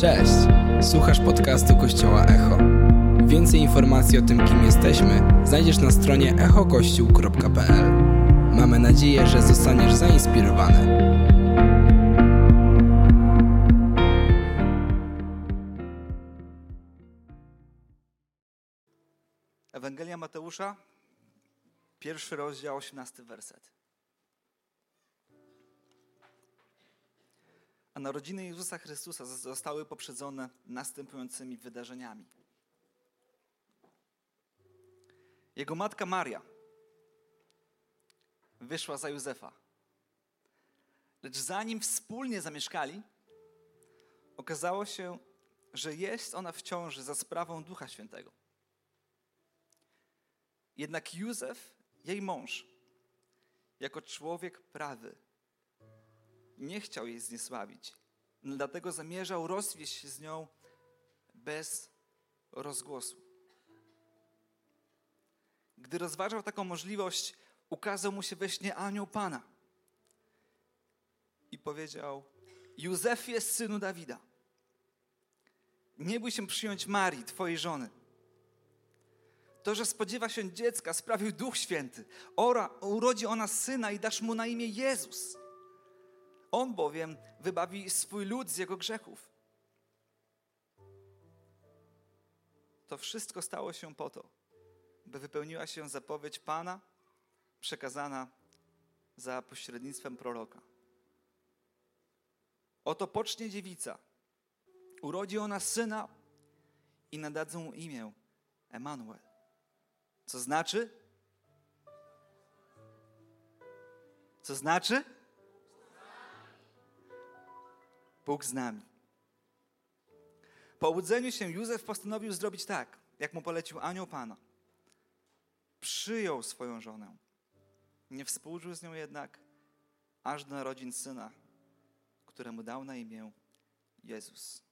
Cześć! Słuchasz podcastu Kościoła Echo. Więcej informacji o tym, kim jesteśmy, znajdziesz na stronie echokościół.pl. Mamy nadzieję, że zostaniesz zainspirowany. Ewangelia Mateusza, pierwszy rozdział, 18 werset. Narodziny Jezusa Chrystusa zostały poprzedzone następującymi wydarzeniami. Jego matka Maria wyszła za Józefa. Lecz zanim wspólnie zamieszkali, okazało się, że jest ona w ciąży za sprawą Ducha Świętego. Jednak Józef, jej mąż, jako człowiek prawy, nie chciał jej zniesławić. Dlatego zamierzał rozwieść się z nią bez rozgłosu. Gdy rozważał taką możliwość, ukazał mu się we śnie anioł Pana i powiedział: Józefie, synu Dawida, nie bój się przyjąć Marii, twojej żony. To, że spodziewa się dziecka, sprawił Duch Święty. Ora, urodzi ona syna i dasz mu na imię Jezus. On bowiem wybawi swój lud z jego grzechów. To wszystko stało się po to, by wypełniła się zapowiedź Pana przekazana za pośrednictwem proroka. Oto pocznie dziewica, urodzi ona syna i nadadzą mu imię Emanuel. Co znaczy? Co znaczy? Bóg z nami. Po obudzeniu się Józef postanowił zrobić tak, jak mu polecił anioł Pana. Przyjął swoją żonę. Nie współżył z nią jednak, aż do narodzin syna, któremu dał na imię Jezus.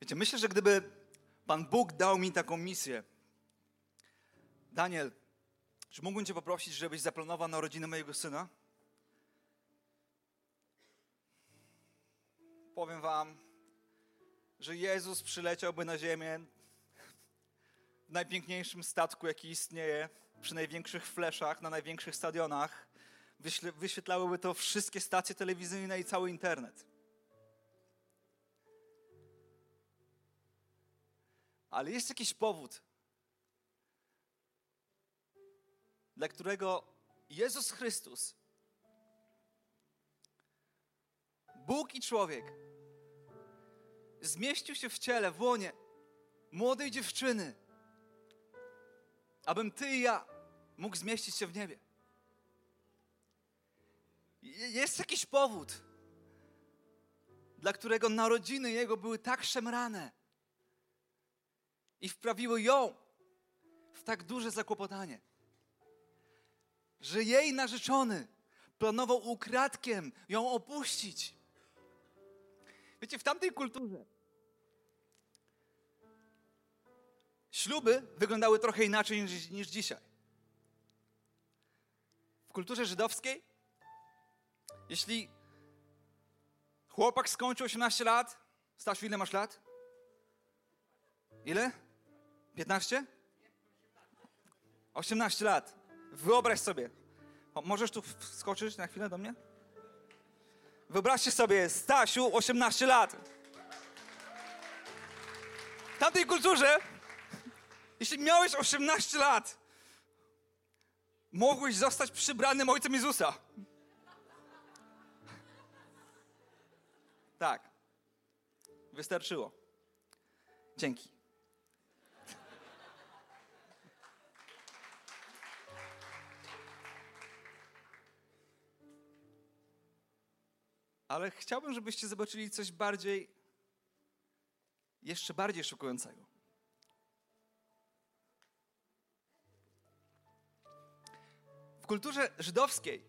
Wiecie, myślę, że gdyby Pan Bóg dał mi taką misję, Daniel, czy mógłbym Cię poprosić, żebyś zaplanował narodziny mojego syna? Powiem Wam, że Jezus przyleciałby na ziemię w najpiękniejszym statku, jaki istnieje, przy największych fleszach, na największych stadionach. Wyświetlałyby to wszystkie stacje telewizyjne i cały internet. Ale jest jakiś powód, dla którego Jezus Chrystus, Bóg i człowiek, zmieścił się w ciele, w łonie młodej dziewczyny, abym ty i ja mógł zmieścić się w niebie. Jest jakiś powód, dla którego narodziny Jego były tak szemrane i wprawiły ją w tak duże zakłopotanie że jej narzeczony planował ukradkiem ją opuścić. Wiecie, w tamtej kulturze śluby wyglądały trochę inaczej niż, niż dzisiaj. W kulturze żydowskiej, jeśli chłopak skończył 18 lat, Stasiu, ile masz lat? Ile? 15? 18 lat. Wyobraź sobie. Możesz tu wskoczyć na chwilę do mnie? Wyobraźcie sobie, Stasiu, 18 lat. W tamtej kulturze, jeśli miałeś 18 lat, mogłeś zostać przybranym ojcem Jezusa. Tak. Wystarczyło. Dzięki. Ale chciałbym, żebyście zobaczyli coś bardziej, jeszcze bardziej szokującego. W kulturze żydowskiej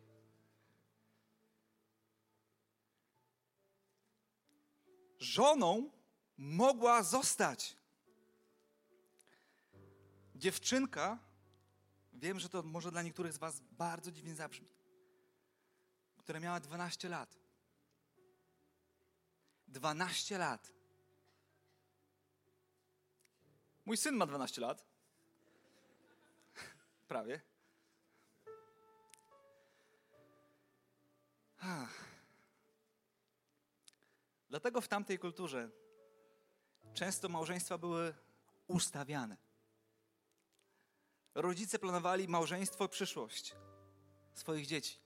żoną mogła zostać dziewczynka, wiem, że to może dla niektórych z Was bardzo dziwnie zabrzmi, która miała 12 lat. 12 lat. Mój syn ma 12 lat. Prawie. Dlatego w tamtej kulturze często małżeństwa były ustawiane. Rodzice planowali małżeństwo i przyszłość swoich dzieci.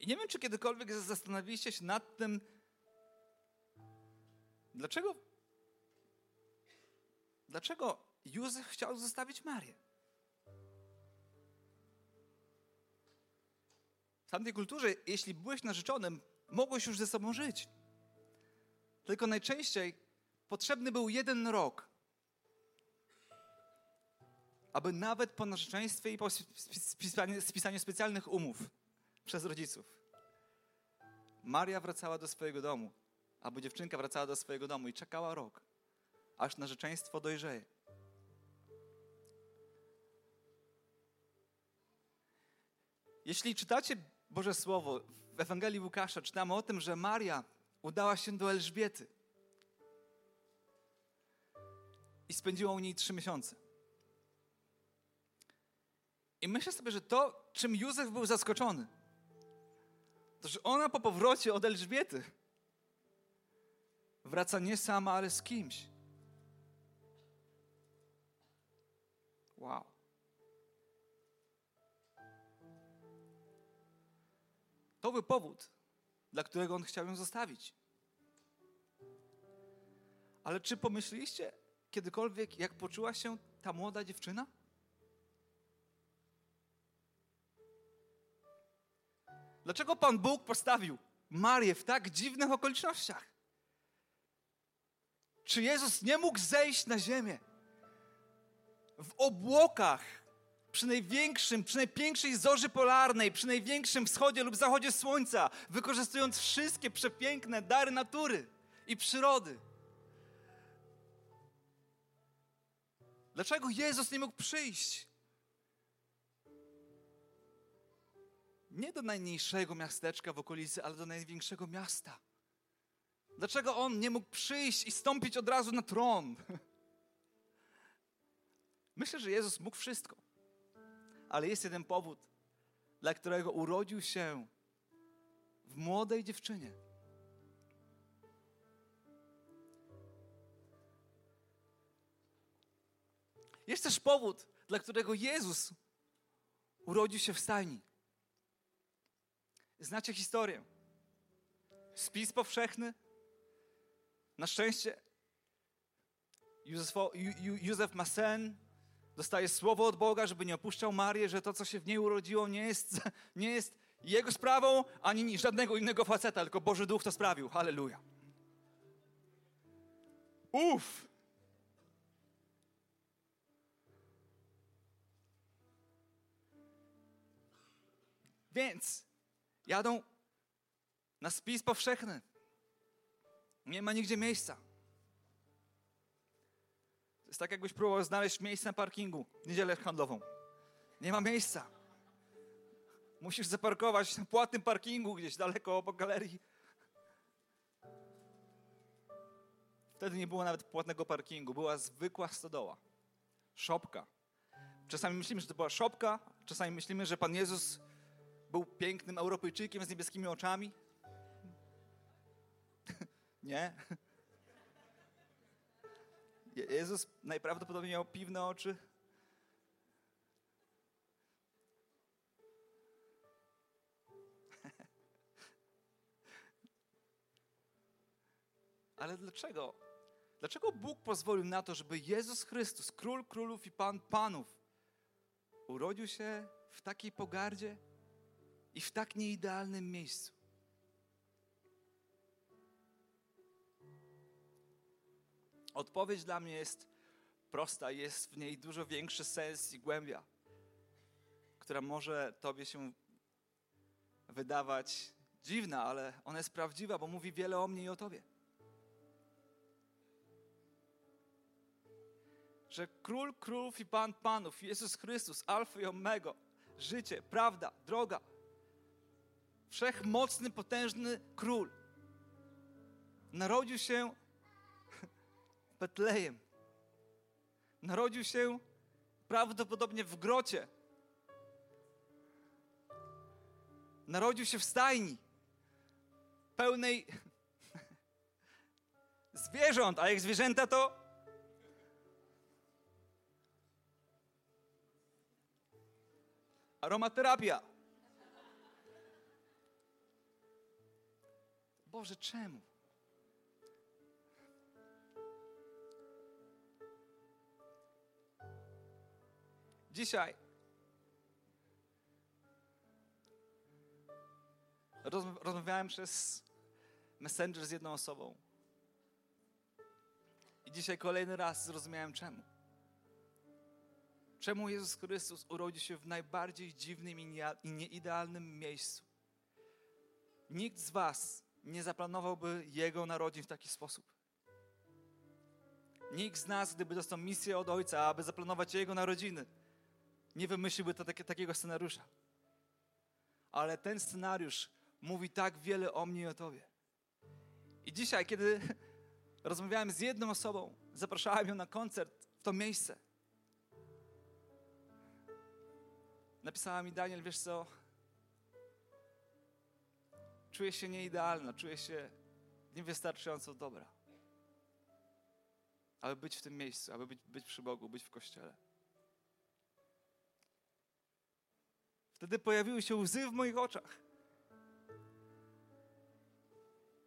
I nie wiem, czy kiedykolwiek zastanowiliście się nad tym, dlaczego, dlaczego Józef chciał zostawić Marię. W tamtej kulturze, jeśli byłeś narzeczonym, mogłeś już ze sobą żyć. Tylko najczęściej potrzebny był jeden rok, aby nawet po narzeczeństwie i po spisaniu, specjalnych umów przez rodziców, Maria wracała do swojego domu, albo dziewczynka wracała do swojego domu i czekała rok, aż narzeczeństwo dojrzeje. Jeśli czytacie Boże Słowo w Ewangelii Łukasza, czytamy o tym, że Maria udała się do Elżbiety i spędziła u niej trzy miesiące. I myślę sobie, że to, czym Józef był zaskoczony, to że ona po powrocie od Elżbiety wraca nie sama, ale z kimś. Wow. To był powód, dla którego on chciał ją zostawić. Ale czy pomyśleliście kiedykolwiek, jak poczuła się ta młoda dziewczyna? Dlaczego Pan Bóg postawił Marię w tak dziwnych okolicznościach? Czy Jezus nie mógł zejść na ziemię w obłokach przy największym, przy najpiększej zorzy polarnej, przy największym wschodzie lub zachodzie słońca, wykorzystując wszystkie przepiękne dary natury i przyrody? Dlaczego Jezus nie mógł przyjść nie do najmniejszego miasteczka w okolicy, ale do największego miasta. Dlaczego on nie mógł przyjść i stąpić od razu na tron? Myślę, że Jezus mógł wszystko. Ale jest jeden powód, dla którego urodził się w młodej dziewczynie. Jest też powód, dla którego Jezus urodził się w stajni. Znacie historię. Spis powszechny. Na szczęście Józef, ma sen, dostaje słowo od Boga, żeby nie opuszczał Marię, że to, co się w niej urodziło, nie jest, nie jest jego sprawą, ani żadnego innego faceta, tylko Boży Duch to sprawił. Halleluja. Uff! Więc Jadą na spis powszechny. Nie ma nigdzie miejsca. To jest tak, jakbyś próbował znaleźć miejsce na parkingu niedzielę handlową. Nie ma miejsca. Musisz zaparkować na płatnym parkingu gdzieś daleko obok galerii. Wtedy nie było nawet płatnego parkingu, była zwykła stodoła. Szopka. Czasami myślimy, że to była szopka, czasami myślimy, że Pan Jezus był pięknym Europejczykiem z niebieskimi oczami? Nie? Jezus najprawdopodobniej miał piwne oczy. Ale dlaczego? Dlaczego Bóg pozwolił na to, żeby Jezus Chrystus, król królów i pan panów, urodził się w takiej pogardzie? i w tak nieidealnym miejscu. Odpowiedź dla mnie jest prosta, jest w niej dużo większy sens i głębia, która może Tobie się wydawać dziwna, ale ona jest prawdziwa, bo mówi wiele o mnie i o Tobie. Że Król Królów i Pan Panów, Jezus Chrystus, Alfa i Omega, życie, prawda, droga, wszechmocny, potężny król. Narodził się Betlejem. Narodził się prawdopodobnie w grocie. Narodził się w stajni pełnej zwierząt, a jak zwierzęta to aromaterapia. Boże, czemu? Dzisiaj rozmawiałem przez Messenger z jedną osobą. I dzisiaj kolejny raz zrozumiałem czemu. Czemu Jezus Chrystus urodził się w najbardziej dziwnym i nieidealnym miejscu? Nikt z Was nie zaplanowałby Jego narodzin w taki sposób. Nikt z nas, gdyby dostał misję od Ojca, aby zaplanować Jego narodziny, nie wymyśliłby to, takie, takiego scenariusza. Ale ten scenariusz mówi tak wiele o mnie i o Tobie. I dzisiaj, kiedy rozmawiałem z jedną osobą, zapraszałem ją na koncert w to miejsce. Napisała mi Daniel, wiesz co? Czuję się nieidealna, czuję się niewystarczająco dobra. Aby być w tym miejscu, aby być, być przy Bogu, być w kościele. Wtedy pojawiły się łzy w moich oczach.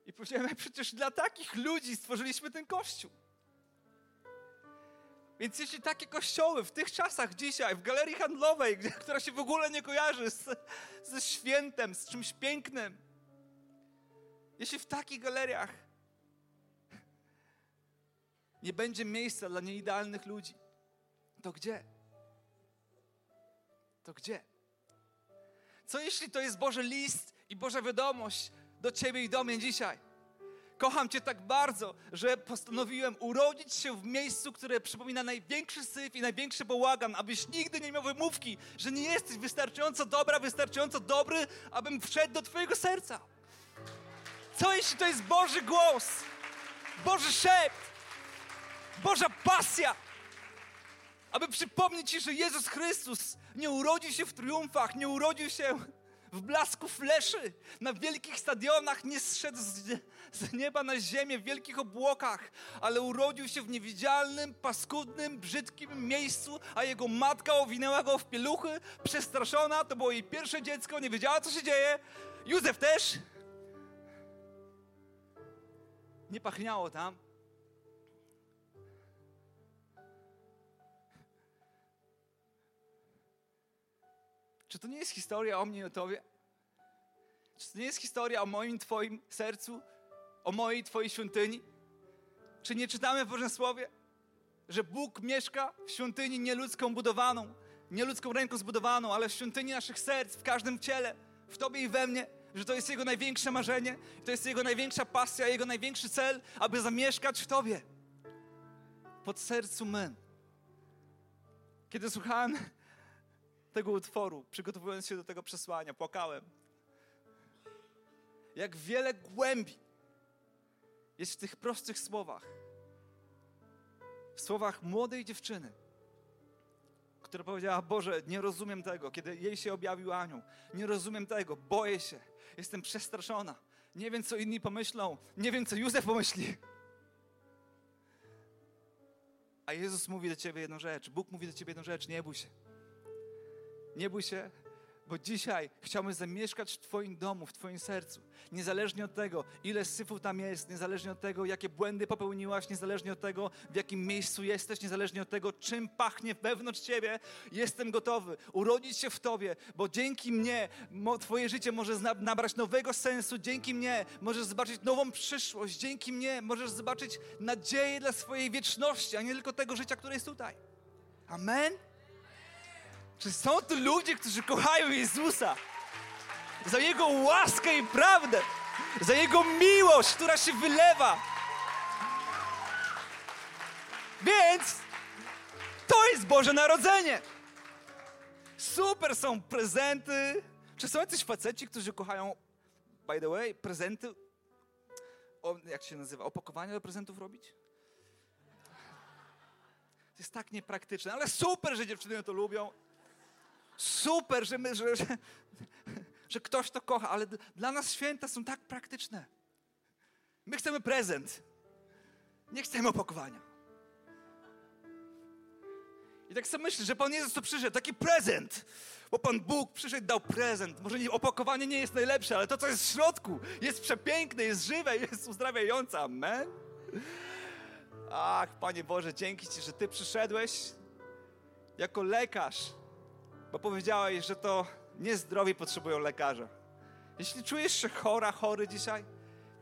I powiedziałem, przecież dla takich ludzi stworzyliśmy ten kościół. Więc jeśli takie kościoły w tych czasach dzisiaj, w galerii handlowej, która się w ogóle nie kojarzy z, ze świętem, z czymś pięknym, jeśli w takich galeriach nie będzie miejsca dla nieidealnych ludzi, to gdzie? To gdzie? Co jeśli to jest Boży list i Boża wiadomość do Ciebie i do mnie dzisiaj? Kocham Cię tak bardzo, że postanowiłem urodzić się w miejscu, które przypomina największy syf i największy bałagan, abyś nigdy nie miał wymówki, że nie jesteś wystarczająco dobra, wystarczająco dobry, abym wszedł do Twojego serca. Co jeśli to jest Boży głos, Boży szept, Boża pasja, aby przypomnieć Ci, że Jezus Chrystus nie urodził się w triumfach, nie urodził się w blasku fleszy, na wielkich stadionach, nie zszedł z, nieba na ziemię w wielkich obłokach, ale urodził się w niewidzialnym, paskudnym, brzydkim miejscu, a jego matka owinęła go w pieluchy, przestraszona, to było jej pierwsze dziecko, nie wiedziała, co się dzieje. Józef też. Nie pachniało tam. Czy to nie jest historia o mnie i o Tobie? Czy to nie jest historia o moim Twoim sercu, o mojej Twojej świątyni? Czy nie czytamy w Bożym Słowie, że Bóg mieszka w świątyni nieludzką budowaną, nieludzką ręką zbudowaną, ale w świątyni naszych serc, w każdym ciele, w Tobie i we mnie? Że to jest Jego największe marzenie, to jest Jego największa pasja, Jego największy cel, aby zamieszkać w Tobie. Pod sercu men. Kiedy słuchałem tego utworu, przygotowując się do tego przesłania, płakałem. Jak wiele głębi jest w tych prostych słowach. W słowach młodej dziewczyny, która powiedziała: Boże, nie rozumiem tego, kiedy jej się objawił anioł. Nie rozumiem tego, boję się, jestem przestraszona. Nie wiem, co inni pomyślą, nie wiem, co Józef pomyśli. A Jezus mówi do ciebie jedną rzecz, Bóg mówi do ciebie jedną rzecz: nie bój się. Nie bój się, bo dzisiaj chciałbym zamieszkać w Twoim domu, w Twoim sercu. Niezależnie od tego, ile syfu tam jest, niezależnie od tego, jakie błędy popełniłaś, niezależnie od tego, w jakim miejscu jesteś, niezależnie od tego, czym pachnie wewnątrz Ciebie, jestem gotowy urodzić się w Tobie, bo dzięki mnie Twoje życie może nabrać nowego sensu, dzięki mnie możesz zobaczyć nową przyszłość, dzięki mnie możesz zobaczyć nadzieję dla swojej wieczności, a nie tylko tego życia, które jest tutaj. Amen. Czy są tu ludzie, którzy kochają Jezusa za Jego łaskę i prawdę, za Jego miłość, która się wylewa. Więc to jest Boże Narodzenie. Super są prezenty. Czy są jacyś faceci, którzy kochają by the way, prezenty, o, jak się nazywa, opakowania do prezentów robić? To jest tak niepraktyczne, ale super, że dziewczyny to lubią. Super, że, my, że, że, że ktoś to kocha, ale dla nas święta są tak praktyczne. My chcemy prezent. Nie chcemy opakowania. I tak sobie myślę, że Pan Jezus to przyszedł, taki prezent. Bo Pan Bóg przyszedł, dał prezent. Może nie, opakowanie nie jest najlepsze, ale to, co jest w środku, jest przepiękne, jest żywe, jest uzdrawiające. Amen. Ach, Panie Boże, dzięki Ci, że Ty przyszedłeś jako lekarz, bo powiedziałeś, że to niezdrowi potrzebują lekarza. Jeśli czujesz się chora, chory dzisiaj,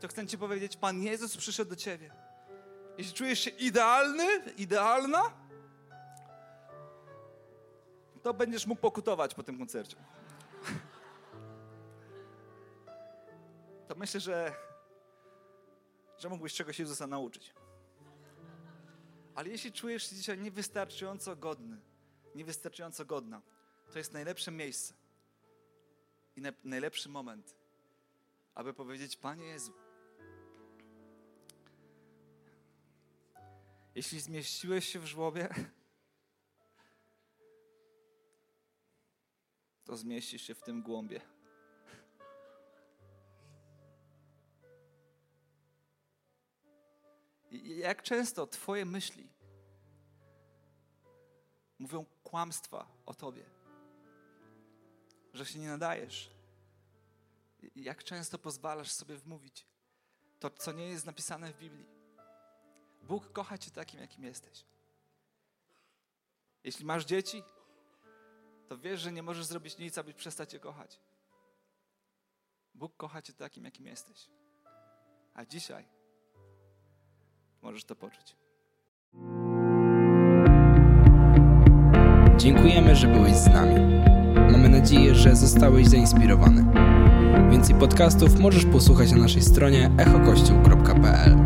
to chcę Ci powiedzieć, Pan Jezus przyszedł do Ciebie. Jeśli czujesz się idealny, idealna, to będziesz mógł pokutować po tym koncercie. To myślę, że, że mógłbyś czegoś Jezusa nauczyć. Ale jeśli czujesz się dzisiaj niewystarczająco godny, niewystarczająco godna, to jest najlepsze miejsce i na, najlepszy moment, aby powiedzieć: Panie Jezu, jeśli zmieściłeś się w żłobie, to zmieścisz się w tym głąbie. I jak często Twoje myśli mówią kłamstwa o Tobie, że się nie nadajesz. Jak często pozwalasz sobie wmówić to, co nie jest napisane w Biblii. Bóg kocha Cię takim, jakim jesteś. Jeśli masz dzieci, to wiesz, że nie możesz zrobić nic, aby przestać Cię kochać. Bóg kocha Cię takim, jakim jesteś. A dzisiaj możesz to poczuć. Dziękujemy, że byłeś z nami. Mamy nadzieję, że zostałeś zainspirowany. Więcej podcastów możesz posłuchać na naszej stronie echokościół.pl